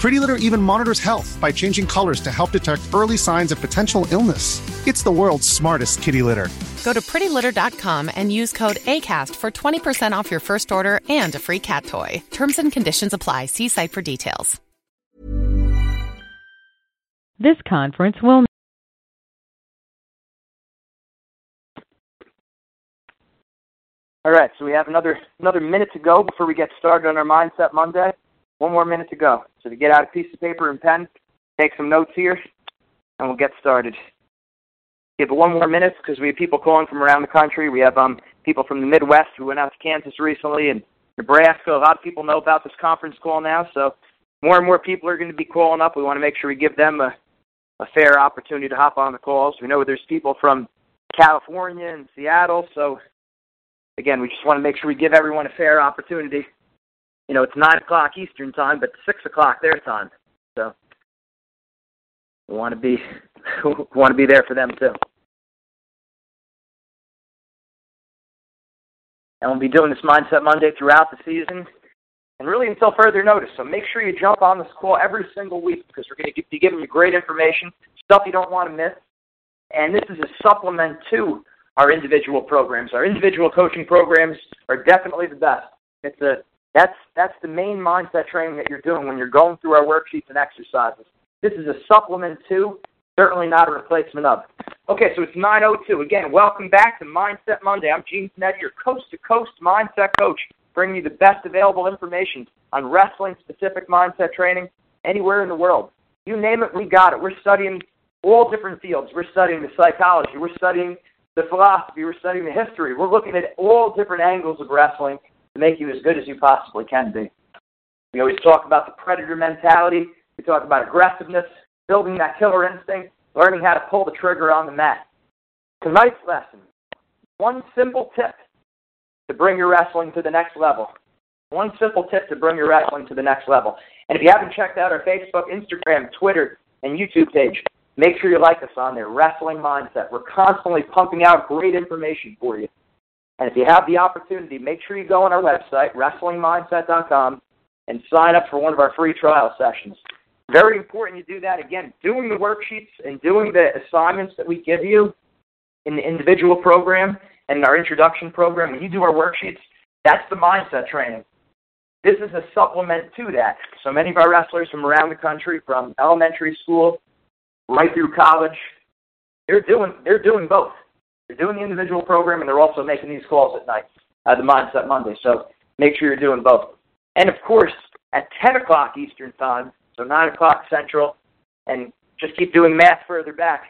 Pretty Litter even monitors health by changing colors to help detect early signs of potential illness. It's the world's smartest kitty litter. Go to prettylitter.com and use code ACAST for 20% off your first order and a free cat toy. Terms and conditions apply. See site for details. This conference will. All right, so we have another another minute to go before we get started on our Mindset Monday. One more minute to go. So to get out a piece of paper and pen, take some notes here, and we'll get started. Give it one more minute because we have people calling from around the country. We have um, people from the Midwest who went out to Kansas recently and Nebraska. A lot of people know about this conference call now, so more and more people are going to be calling up. We want to make sure we give them a, a fair opportunity to hop on the calls. We know there's people from California and Seattle, so again, we just want to make sure we give everyone a fair opportunity you know, it's nine o'clock Eastern time, but six o'clock their time. So we want to be want to be there for them too. And we'll be doing this Mindset Monday throughout the season, and really until further notice. So make sure you jump on this call every single week because we're going to be giving you great information, stuff you don't want to miss. And this is a supplement to our individual programs. Our individual coaching programs are definitely the best. It's a that's that's the main mindset training that you're doing when you're going through our worksheets and exercises. This is a supplement to, certainly not a replacement of. Okay, so it's 9:02. Again, welcome back to Mindset Monday. I'm Gene Zannetti, your coast-to-coast mindset coach, bringing you the best available information on wrestling-specific mindset training anywhere in the world. You name it, we got it. We're studying all different fields. We're studying the psychology. We're studying the philosophy. We're studying the history. We're looking at all different angles of wrestling to make you as good as you possibly can be. We always talk about the predator mentality. We talk about aggressiveness, building that killer instinct, learning how to pull the trigger on the mat. Tonight's lesson one simple tip to bring your wrestling to the next level. One simple tip to bring your wrestling to the next level. And if you haven't checked out our Facebook, Instagram, Twitter, and YouTube page, make sure you like us on there. Wrestling Mindset. We're constantly pumping out great information for you. And if you have the opportunity, make sure you go on our website, wrestlingmindset.com, and sign up for one of our free trial sessions. Very important you do that. Again, doing the worksheets and doing the assignments that we give you in the individual program and our introduction program, when you do our worksheets, that's the mindset training. This is a supplement to that. So many of our wrestlers from around the country, from elementary school right through college, they're doing they're doing both. They're doing the individual program, and they're also making these calls at night, uh, the Mindset Monday. So make sure you're doing both. And of course, at 10 o'clock Eastern Time, so 9 o'clock Central, and just keep doing math further back.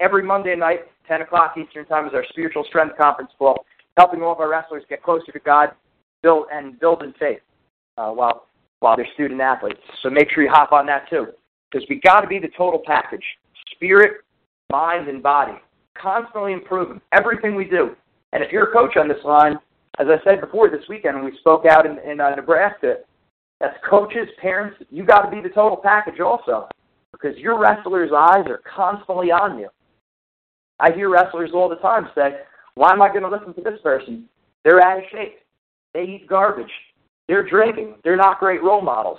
Every Monday night, 10 o'clock Eastern Time, is our Spiritual Strength Conference call, helping all of our wrestlers get closer to God build and build in faith uh, while, while they're student athletes. So make sure you hop on that too, because we got to be the total package spirit, mind, and body constantly improving everything we do. And if you're a coach on this line, as I said before this weekend when we spoke out in, in uh, Nebraska, as coaches, parents, you got to be the total package also, because your wrestlers' eyes are constantly on you. I hear wrestlers all the time say, "Why am I going to listen to this person? They're out of shape. They eat garbage. they're drinking. They're not great role models.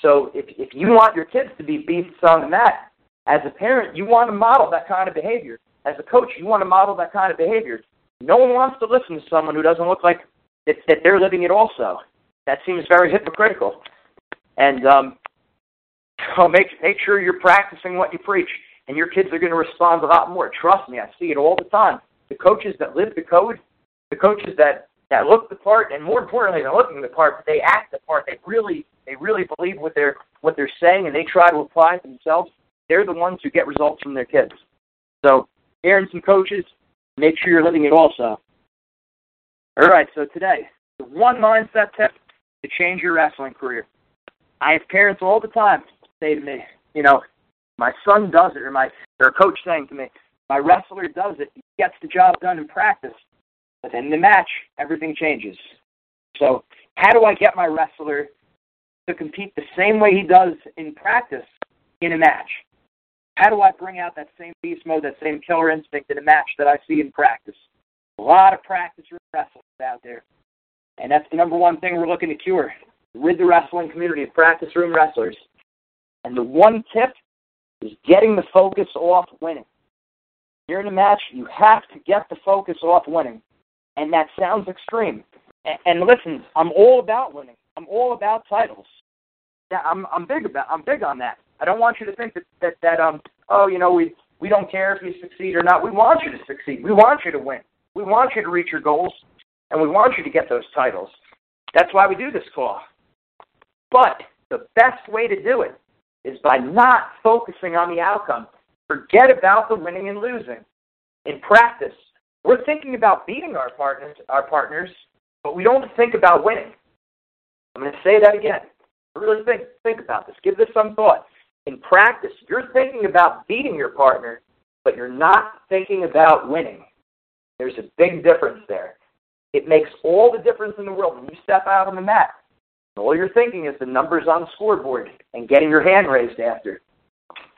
So if if you want your kids to be beasts on the mat, as a parent, you want to model that kind of behavior. As a coach, you want to model that kind of behavior. No one wants to listen to someone who doesn't look like that, that they're living it also. That seems very hypocritical. And um, so make make sure you're practicing what you preach, and your kids are going to respond a lot more. Trust me, I see it all the time. The coaches that live the code, the coaches that that look the part, and more importantly than looking the part, they act the part. They really they really believe what they're what they're saying, and they try to apply it themselves. They're the ones who get results from their kids. So, parents and coaches, make sure you're living it also. All right, so today, the one mindset tip to change your wrestling career. I have parents all the time say to me, you know, my son does it, or my or a coach saying to me, my wrestler does it, he gets the job done in practice, but in the match, everything changes. So, how do I get my wrestler to compete the same way he does in practice in a match? How do I bring out that same beast mode, that same killer instinct in a match that I see in practice? A lot of practice wrestlers out there. And that's the number one thing we're looking to cure. Rid the wrestling community of practice room wrestlers. And the one tip is getting the focus off winning. You're in a match, you have to get the focus off winning. And that sounds extreme. And, and listen, I'm all about winning. I'm all about titles. Yeah, I'm I'm big about I'm big on that. I don't want you to think that that, that um oh you know we we don't care if you succeed or not. We want you to succeed. We want you to win. We want you to reach your goals, and we want you to get those titles. That's why we do this call. But the best way to do it is by not focusing on the outcome. Forget about the winning and losing. In practice, we're thinking about beating our partners, our partners, but we don't think about winning. I'm going to say that again. Really think think about this. Give this some thought. In practice, you're thinking about beating your partner, but you're not thinking about winning. There's a big difference there. It makes all the difference in the world when you step out on the mat. All you're thinking is the numbers on the scoreboard and getting your hand raised after.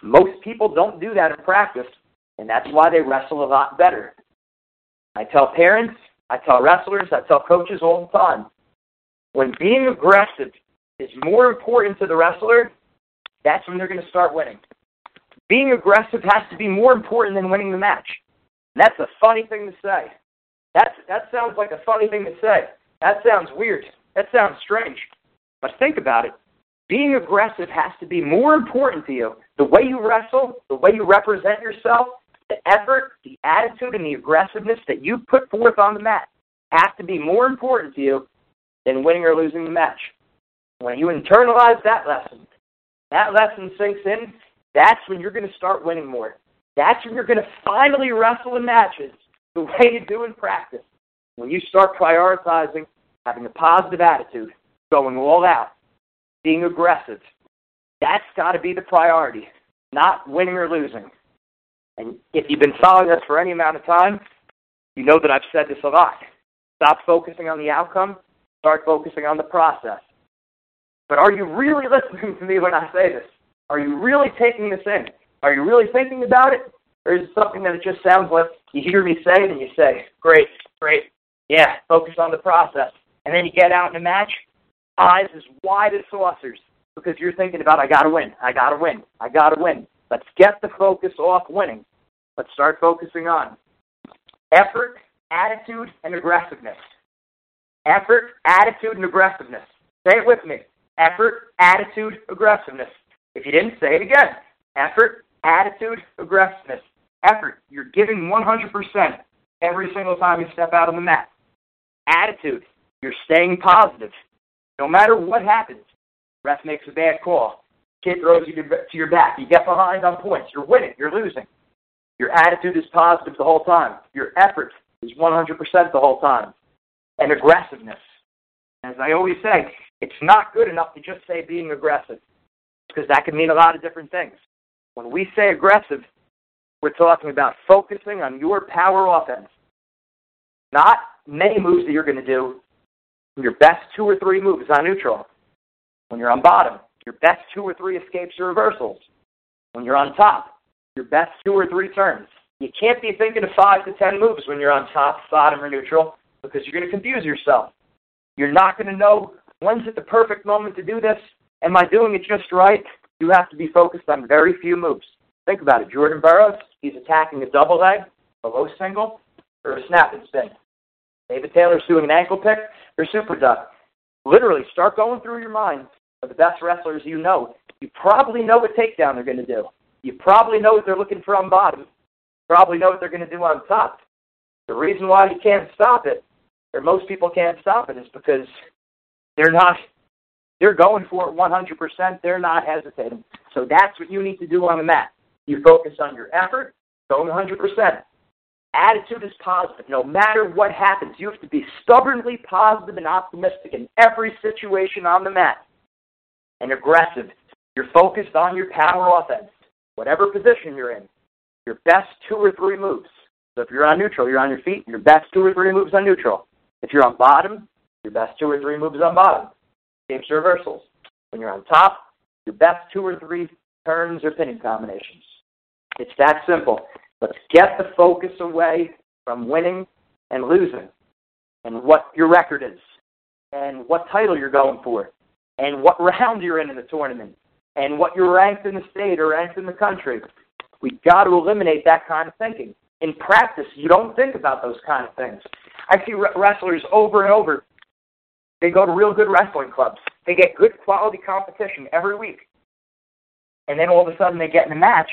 Most people don't do that in practice, and that's why they wrestle a lot better. I tell parents, I tell wrestlers, I tell coaches all the time when being aggressive is more important to the wrestler, that's when they're going to start winning. Being aggressive has to be more important than winning the match. And that's a funny thing to say. That's, that sounds like a funny thing to say. That sounds weird. That sounds strange. But think about it. Being aggressive has to be more important to you. The way you wrestle, the way you represent yourself, the effort, the attitude, and the aggressiveness that you put forth on the mat have to be more important to you than winning or losing the match. When you internalize that lesson, that lesson sinks in, that's when you're going to start winning more. That's when you're going to finally wrestle in matches the way you do in practice. When you start prioritizing having a positive attitude, going all out, being aggressive, that's got to be the priority, not winning or losing. And if you've been following us for any amount of time, you know that I've said this a lot. Stop focusing on the outcome, start focusing on the process. But are you really listening to me when I say this? Are you really taking this in? Are you really thinking about it? Or is it something that it just sounds like you hear me say it and you say, great, great, yeah, focus on the process. And then you get out in a match, eyes as wide as saucers because you're thinking about, I got to win, I got to win, I got to win. Let's get the focus off winning. Let's start focusing on effort, attitude, and aggressiveness. Effort, attitude, and aggressiveness. Say it with me. Effort, attitude, aggressiveness. If you didn't, say it again. Effort, attitude, aggressiveness. Effort. You're giving 100% every single time you step out on the mat. Attitude. You're staying positive. No matter what happens, ref makes a bad call. Kid throws you to your back. You get behind on points. You're winning. You're losing. Your attitude is positive the whole time. Your effort is 100% the whole time. And aggressiveness. As I always say, it's not good enough to just say being aggressive because that can mean a lot of different things. When we say aggressive, we're talking about focusing on your power offense, not many moves that you're going to do. Your best two or three moves on neutral. When you're on bottom, your best two or three escapes or reversals. When you're on top, your best two or three turns. You can't be thinking of five to ten moves when you're on top, bottom, or neutral because you're going to confuse yourself. You're not going to know When's it the perfect moment to do this? Am I doing it just right? You have to be focused on very few moves. Think about it. Jordan Burroughs, he's attacking a double leg, a low single, or a snap and spin. David Taylor's doing an ankle pick or super duck. Literally, start going through your mind of the best wrestlers you know. You probably know what takedown they're going to do. You probably know what they're looking for on bottom. Probably know what they're going to do on top. The reason why you can't stop it, or most people can't stop it, is because they're not. They're going for it 100%. They're not hesitating. So that's what you need to do on the mat. You focus on your effort, going 100%. Attitude is positive. No matter what happens, you have to be stubbornly positive and optimistic in every situation on the mat. And aggressive. You're focused on your power offense. Whatever position you're in, your best two or three moves. So if you're on neutral, you're on your feet, your best two or three moves on neutral. If you're on bottom, your best two or three moves on bottom. Games reversals. When you're on top, your best two or three turns or pinning combinations. It's that simple. Let's get the focus away from winning and losing and what your record is and what title you're going for and what round you're in in the tournament and what you're ranked in the state or ranked in the country. We've got to eliminate that kind of thinking. In practice, you don't think about those kind of things. I see wrestlers over and over. They go to real good wrestling clubs. They get good quality competition every week. And then all of a sudden they get in a match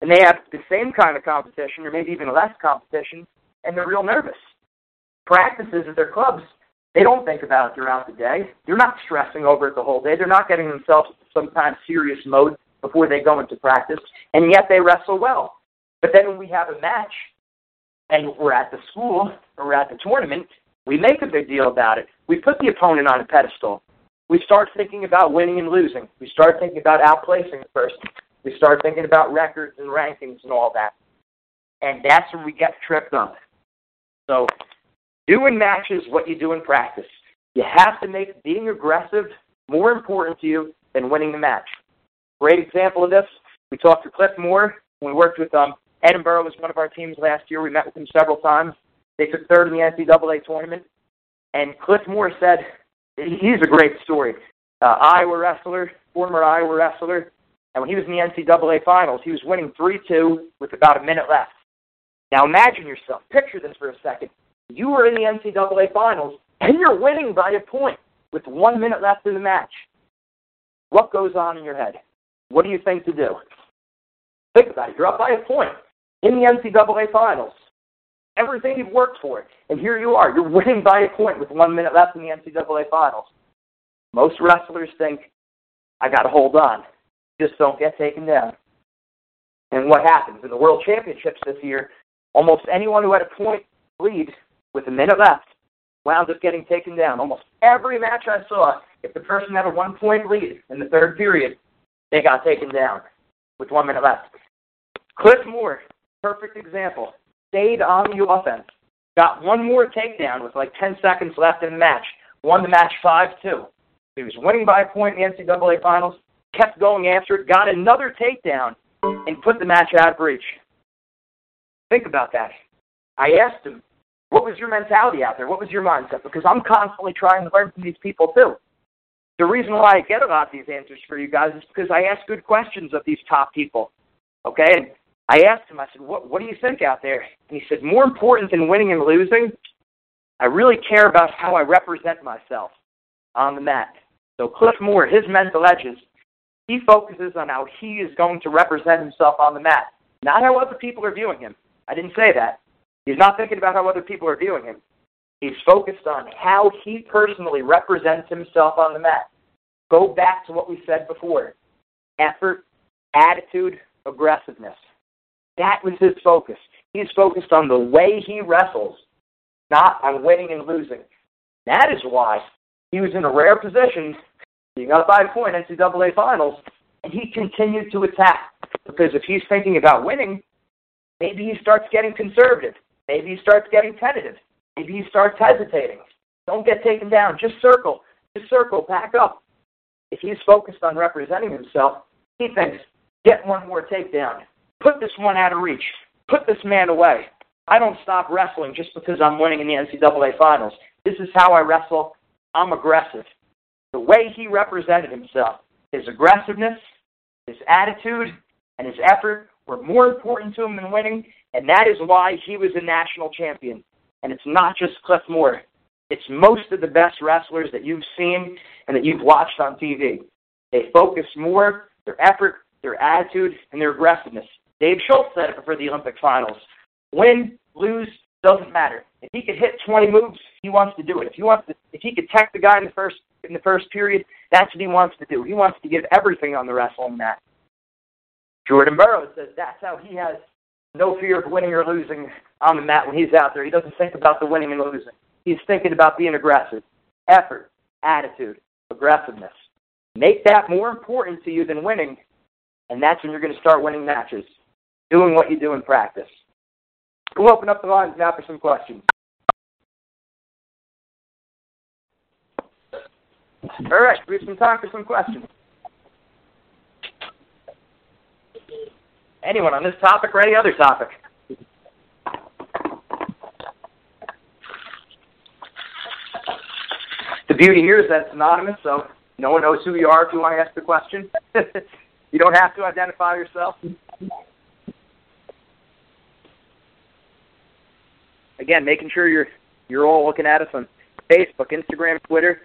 and they have the same kind of competition, or maybe even less competition, and they're real nervous. Practices at their clubs, they don't think about it throughout the day. They're not stressing over it the whole day. They're not getting themselves some kind of serious mode before they go into practice, and yet they wrestle well. But then when we have a match, and we're at the school, or we're at the tournament, we make a big deal about it. We put the opponent on a pedestal. We start thinking about winning and losing. We start thinking about outplacing the person. We start thinking about records and rankings and all that. And that's where we get tripped up. So doing matches what you do in practice. You have to make being aggressive more important to you than winning the match. Great example of this, we talked to Cliff Moore. We worked with um, Edinboro was one of our teams last year. We met with him several times. They took third in the NCAA tournament. And Cliff Moore said, he's a great story. Uh, Iowa wrestler, former Iowa wrestler, and when he was in the NCAA finals, he was winning 3-2 with about a minute left. Now imagine yourself, picture this for a second. You were in the NCAA finals, and you're winning by a point with one minute left in the match. What goes on in your head? What do you think to do? Think about it. You're up by a point in the NCAA finals. Everything you've worked for, and here you are. You're winning by a point with one minute left in the NCAA finals. Most wrestlers think, I got to hold on just don't get taken down. And what happens in the World Championships this year? Almost anyone who had a point lead with a minute left wound up getting taken down. Almost every match I saw, if the person had a one point lead in the third period, they got taken down with one minute left. Cliff Moore, perfect example, stayed on the offense, got one more takedown with like 10 seconds left in the match, won the match 5 2. He was winning by a point in the NCAA finals, kept going after it, got another takedown, and put the match out of reach. Think about that. I asked him, what was your mentality out there? What was your mindset? Because I'm constantly trying to learn from these people too. The reason why I get a lot of these answers for you guys is because I ask good questions of these top people. Okay? And I asked him, I said, what, what do you think out there? And he said, more important than winning and losing, I really care about how I represent myself on the mat. So Cliff Moore, his mental edges he focuses on how he is going to represent himself on the mat, not how other people are viewing him. I didn't say that. He's not thinking about how other people are viewing him. He's focused on how he personally represents himself on the mat. Go back to what we said before effort, attitude, aggressiveness. That was his focus. He's focused on the way he wrestles, not on winning and losing. That is why he was in a rare position being up by a point NCAA finals, and he continued to attack. Because if he's thinking about winning, maybe he starts getting conservative. Maybe he starts getting tentative. Maybe he starts hesitating. Don't get taken down. Just circle. Just circle. Back up. If he's focused on representing himself, he thinks, get one more takedown. Put this one out of reach. Put this man away. I don't stop wrestling just because I'm winning in the NCAA finals. This is how I wrestle. I'm aggressive. the way he represented himself, his aggressiveness, his attitude, and his effort were more important to him than winning, and that is why he was a national champion. And it's not just Cliff Moore. It's most of the best wrestlers that you've seen and that you've watched on TV. They focus more, their effort, their attitude, and their aggressiveness. Dave Schultz said it before the Olympic finals. Win, lose, doesn't matter. If he could hit 20 moves, he wants to do it. If he wants to, if he could tech the guy in the first in the first period, that's what he wants to do. He wants to give everything on the wrestling mat. Jordan Burroughs says that's how he has no fear of winning or losing on the mat when he's out there. He doesn't think about the winning and losing. He's thinking about being aggressive, effort, attitude, aggressiveness. Make that more important to you than winning, and that's when you're going to start winning matches, doing what you do in practice. We'll open up the lines now for some questions. All right, we have some time for some questions. Anyone on this topic or any other topic? The beauty here is that it's anonymous, so no one knows who you are if you want to ask the question. you don't have to identify yourself. Again, making sure you're you're all looking at us on Facebook, Instagram, Twitter.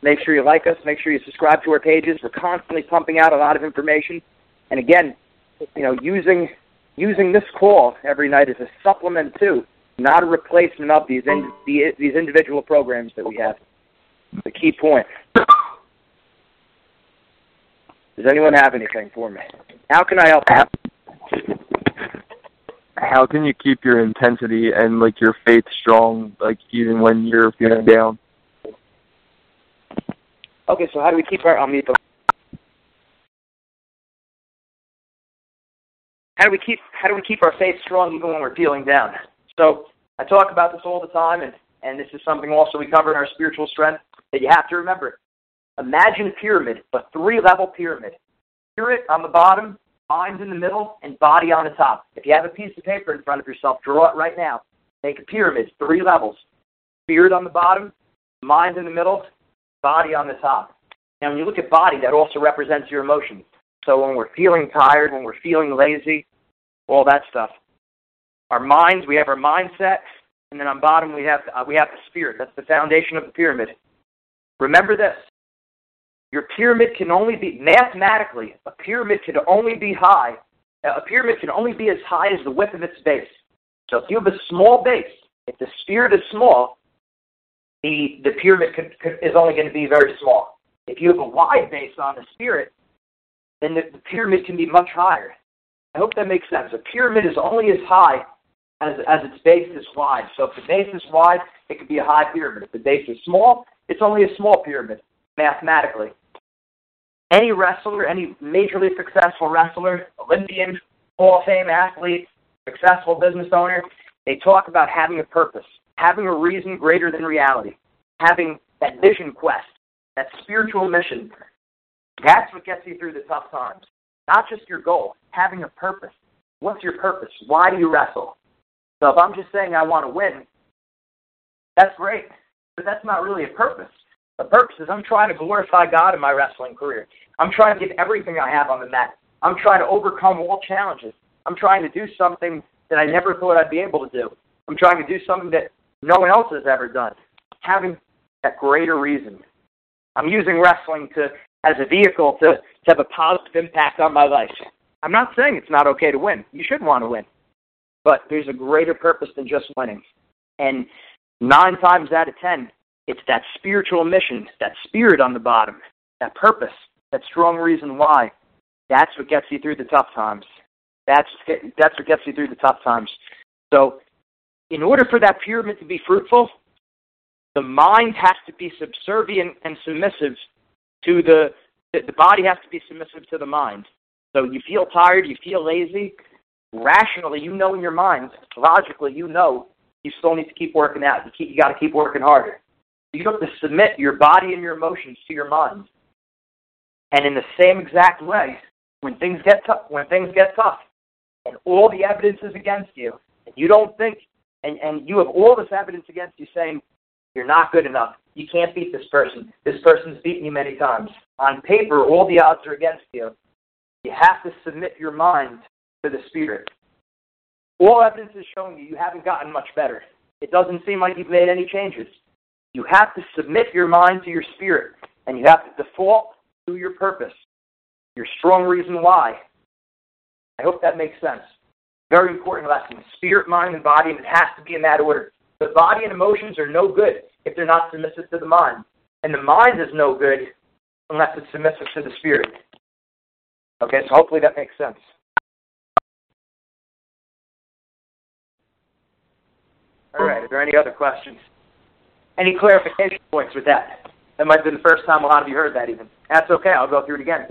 Make sure you like us. Make sure you subscribe to our pages. We're constantly pumping out a lot of information. And again, you know, using using this call every night as a supplement too, not a replacement of these in, the, these individual programs that we have. The key point. Does anyone have anything for me? How can I help? How can you keep your intensity and like your faith strong, like even when you're feeling down? Okay, so how do we keep our? The how do we keep how do we keep our faith strong even when we're feeling down? So I talk about this all the time, and and this is something also we cover in our spiritual strength that you have to remember. Imagine a pyramid, a three-level pyramid. Spirit on the bottom, mind in the middle, and body on the top. If you have a piece of paper in front of yourself, draw it right now. Make a pyramid, three levels. Spirit on the bottom, mind in the middle, body on the top. Now, when you look at body, that also represents your emotions. So when we're feeling tired, when we're feeling lazy, all that stuff. Our minds, we have our mindset, and then on bottom we have uh, we have the spirit. That's the foundation of the pyramid. Remember this: your pyramid can only be mathematically a pyramid can only be high. A pyramid can only be as high as the width of its base. So if you have a small base, if the spirit is small, the the pyramid could, could, is only going to be very small. If you have a wide base on the spirit, then the, the pyramid can be much higher. I hope that makes sense. A pyramid is only as high as, as its base is wide. So if the base is wide, it could be a high pyramid. If the base is small, it's only a small pyramid, mathematically. Any wrestler, any majorly successful wrestler, Olympian, Hall of Fame athlete, successful business owner, they talk about having a purpose, having a reason greater than reality, having that vision quest, that spiritual mission. That's what gets you through the tough times. Not just your goal, having a purpose. What's your purpose? Why do you wrestle? So if I'm just saying I want to win, that's great, but that's not really a purpose. The purpose is I'm trying to glorify God in my wrestling career. I'm trying to give everything I have on the mat. I'm trying to overcome all challenges. I'm trying to do something that I never thought I'd be able to do. I'm trying to do something that no one else has ever done. Having that greater reason. I'm using wrestling to as a vehicle to, to have a positive impact on my life. I'm not saying it's not okay to win. You should want to win. But there's a greater purpose than just winning. And nine times out of ten, it's that spiritual mission, that spirit on the bottom, that purpose, that strong reason why. That's what gets you through the tough times. That's that's what gets you through the tough times. So, in order for that pyramid to be fruitful, the mind has to be subservient and submissive to the the body has to be submissive to the mind. So you feel tired, you feel lazy. Rationally, you know in your mind, logically, you know you still need to keep working out. You, keep, you got to keep working harder. You have to submit your body and your emotions to your mind. And in the same exact way, when things get tough, when things get tough, and all the evidence is against you, and you don't think, and, and you have all this evidence against you saying you're not good enough, you can't beat this person. This person's beaten you many times. On paper, all the odds are against you. You have to submit your mind to the spirit. All evidence is showing you you haven't gotten much better. It doesn't seem like you've made any changes. You have to submit your mind to your spirit, and you have to default to your purpose, your strong reason why. I hope that makes sense. Very important lesson. Spirit, mind, and body, and it has to be in that order. The body and emotions are no good if they're not submissive to the mind. And the mind is no good unless it's submissive to the spirit. Okay, so hopefully that makes sense. All right, are there any other questions? Any clarification points with that? That might have been the first time a lot of you heard that even. That's okay, I'll go through it again.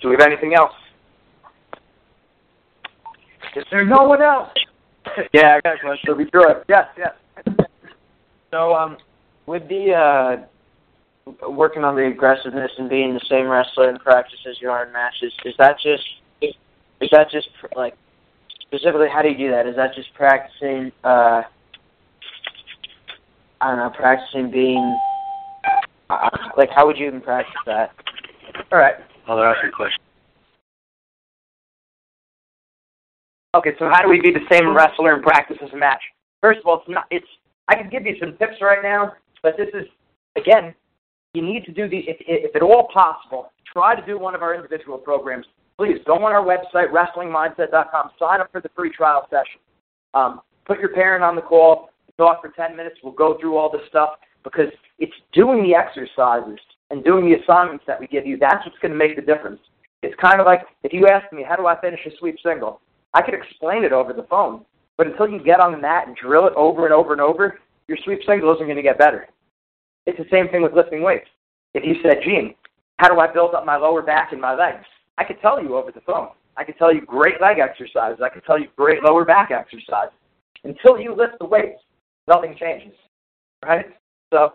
Do we have anything else? Is there no one else? yeah, I got a question. So be sure. Yes, yes. So, um, with the uh, working on the aggressiveness and being the same wrestler in practice as you are in matches, is that just is that just like specifically how do you do that? Is that just practicing? Uh, I don't know, practicing being uh, like how would you even practice that? All right. I'll ask you a question. Okay, so how do we be the same wrestler in practice as a match? First of all, it's not. It's I can give you some tips right now, but this is again, you need to do the if, if at all possible, try to do one of our individual programs. Please go on our website, wrestlingmindset.com. Sign up for the free trial session. Um, put your parent on the call. Talk for 10 minutes. We'll go through all this stuff because it's doing the exercises and doing the assignments that we give you. That's what's going to make the difference. It's kind of like if you ask me, how do I finish a sweep single? I could explain it over the phone, but until you get on the mat and drill it over and over and over, your sweep single isn't going to get better. It's the same thing with lifting weights. If you said, Gene, how do I build up my lower back and my legs? I could tell you over the phone. I could tell you great leg exercises. I could tell you great lower back exercises. Until you lift the weights, nothing changes. Right? So,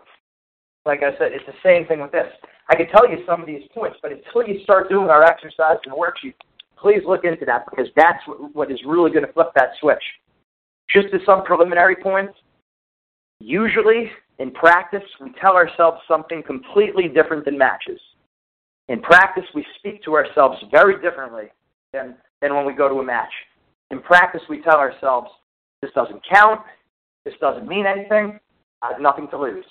like I said, it's the same thing with this. I could tell you some of these points, but until you start doing our exercise and worksheets, please look into that because that's what is really going to flip that switch. Just as some preliminary points, usually in practice, we tell ourselves something completely different than matches. In practice, we speak to ourselves very differently than, than when we go to a match. In practice, we tell ourselves, this doesn't count, this doesn't mean anything, I have nothing to lose.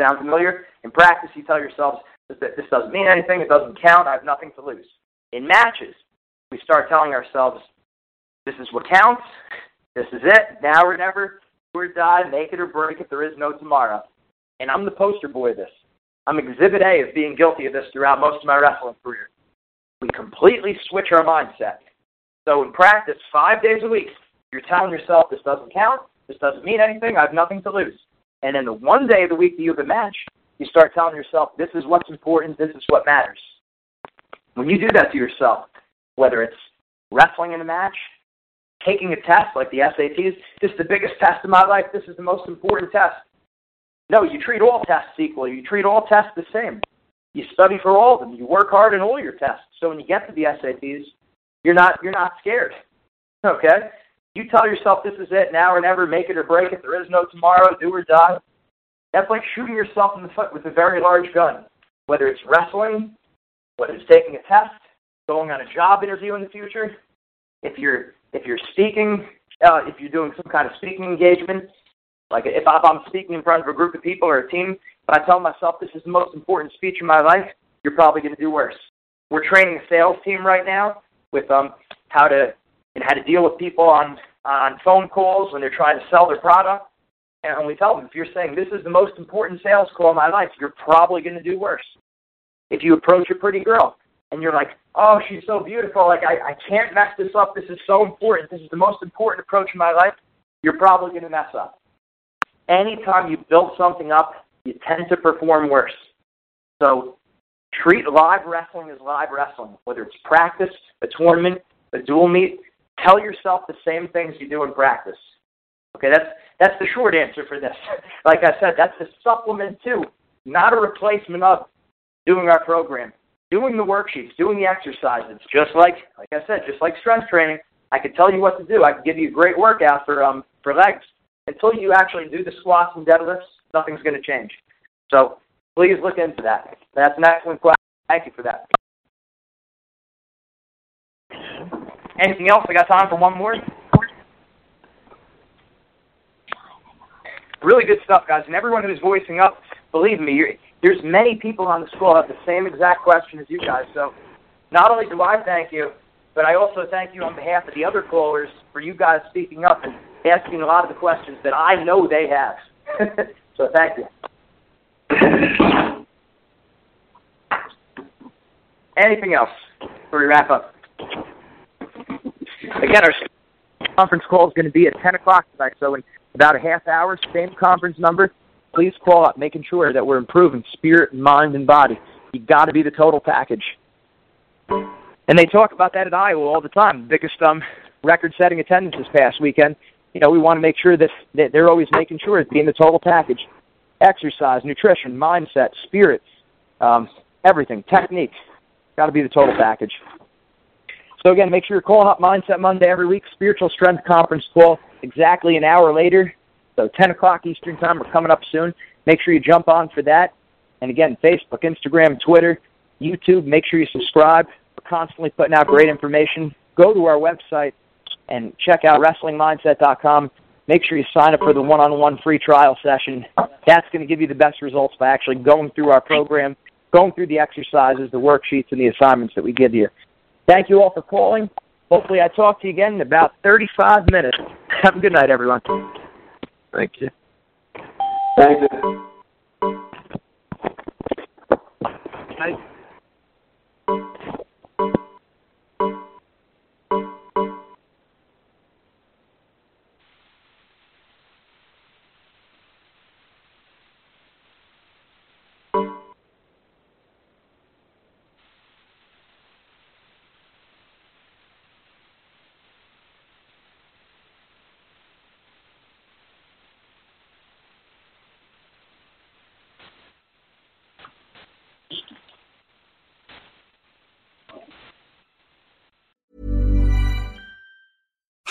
Sound familiar? In practice, you tell yourselves, this, this doesn't mean anything, it doesn't count, I have nothing to lose. In matches, we start telling ourselves, this is what counts, this is it, now or never, do or die, make it or break it, there is no tomorrow. And I'm the poster boy of this. I'm exhibit A of being guilty of this throughout most of my wrestling career. We completely switch our mindset. So in practice, five days a week, you're telling yourself this doesn't count, this doesn't mean anything, I have nothing to lose. And then the one day of the week that you have a match, you start telling yourself this is what's important, this is what matters. When you do that to yourself, whether it's wrestling in a match, taking a test like the SATs, this is the biggest test of my life, this is the most important test. No, you treat all tests equally. You treat all tests the same. You study for all of them. You work hard in all your tests. So when you get to the SATs, you're not you're not scared. Okay? You tell yourself this is it, now or never, make it or break it, there is no tomorrow, do or die. That's like shooting yourself in the foot with a very large gun. Whether it's wrestling, whether it's taking a test, going on a job interview in the future, if you're if you're speaking, uh, if you're doing some kind of speaking engagement, like if I'm speaking in front of a group of people or a team, but I tell myself this is the most important speech in my life, you're probably going to do worse. We're training a sales team right now with um how to and how to deal with people on on phone calls when they're trying to sell their product. And we tell them if you're saying this is the most important sales call in my life, you're probably going to do worse. If you approach a pretty girl and you're like, oh, she's so beautiful, like I, I can't mess this up. This is so important. This is the most important approach in my life. You're probably going to mess up anytime you build something up, you tend to perform worse. So treat live wrestling as live wrestling, whether it's practice, a tournament, a dual meet. Tell yourself the same things you do in practice. Okay, that's that's the short answer for this. like I said, that's a supplement to, not a replacement of doing our program, doing the worksheets, doing the exercises. Just like like I said, just like strength training, I could tell you what to do. I could give you a great workout for um for legs. Until you actually do the squats and deadlifts, nothing's going to change. So please look into that. That's an excellent question. Thank you for that. Anything else? I got time for one more. Really good stuff, guys. And everyone who's voicing up, believe me, there's many people on the school have the same exact question as you guys. So not only do I thank you, but I also thank you on behalf of the other callers for you guys speaking up and asking a lot of the questions that I know they have. so thank you. Anything else before we wrap up? Again, our conference call is going to be at 10 o'clock tonight, so in about a half hour, same conference number. Please call up, making sure that we're improving spirit, mind, and body. You've got to be the total package. And they talk about that at Iowa all the time. Biggest um, record-setting attendance this past weekend. You know, we want to make sure that, that they're always making sure it's being the total package. Exercise, nutrition, mindset, spirit, um, everything, technique. Got to be the total package. So again, make sure you're calling up Mindset Monday every week. Spiritual Strength Conference call exactly an hour later. So 10 o'clock Eastern Time. We're coming up soon. Make sure you jump on for that. And again, Facebook, Instagram, Twitter, YouTube. Make sure you subscribe. We're constantly putting out great information. Go to our website and check out WrestlingMindset.com. Make sure you sign up for the one-on-one free trial session. That's going to give you the best results by actually going through our program, going through the exercises, the worksheets, and the assignments that we give you. Thank you all for calling. Hopefully, I talk to you again in about 35 minutes. Have a good night, everyone. Thank you. Thank you. Night.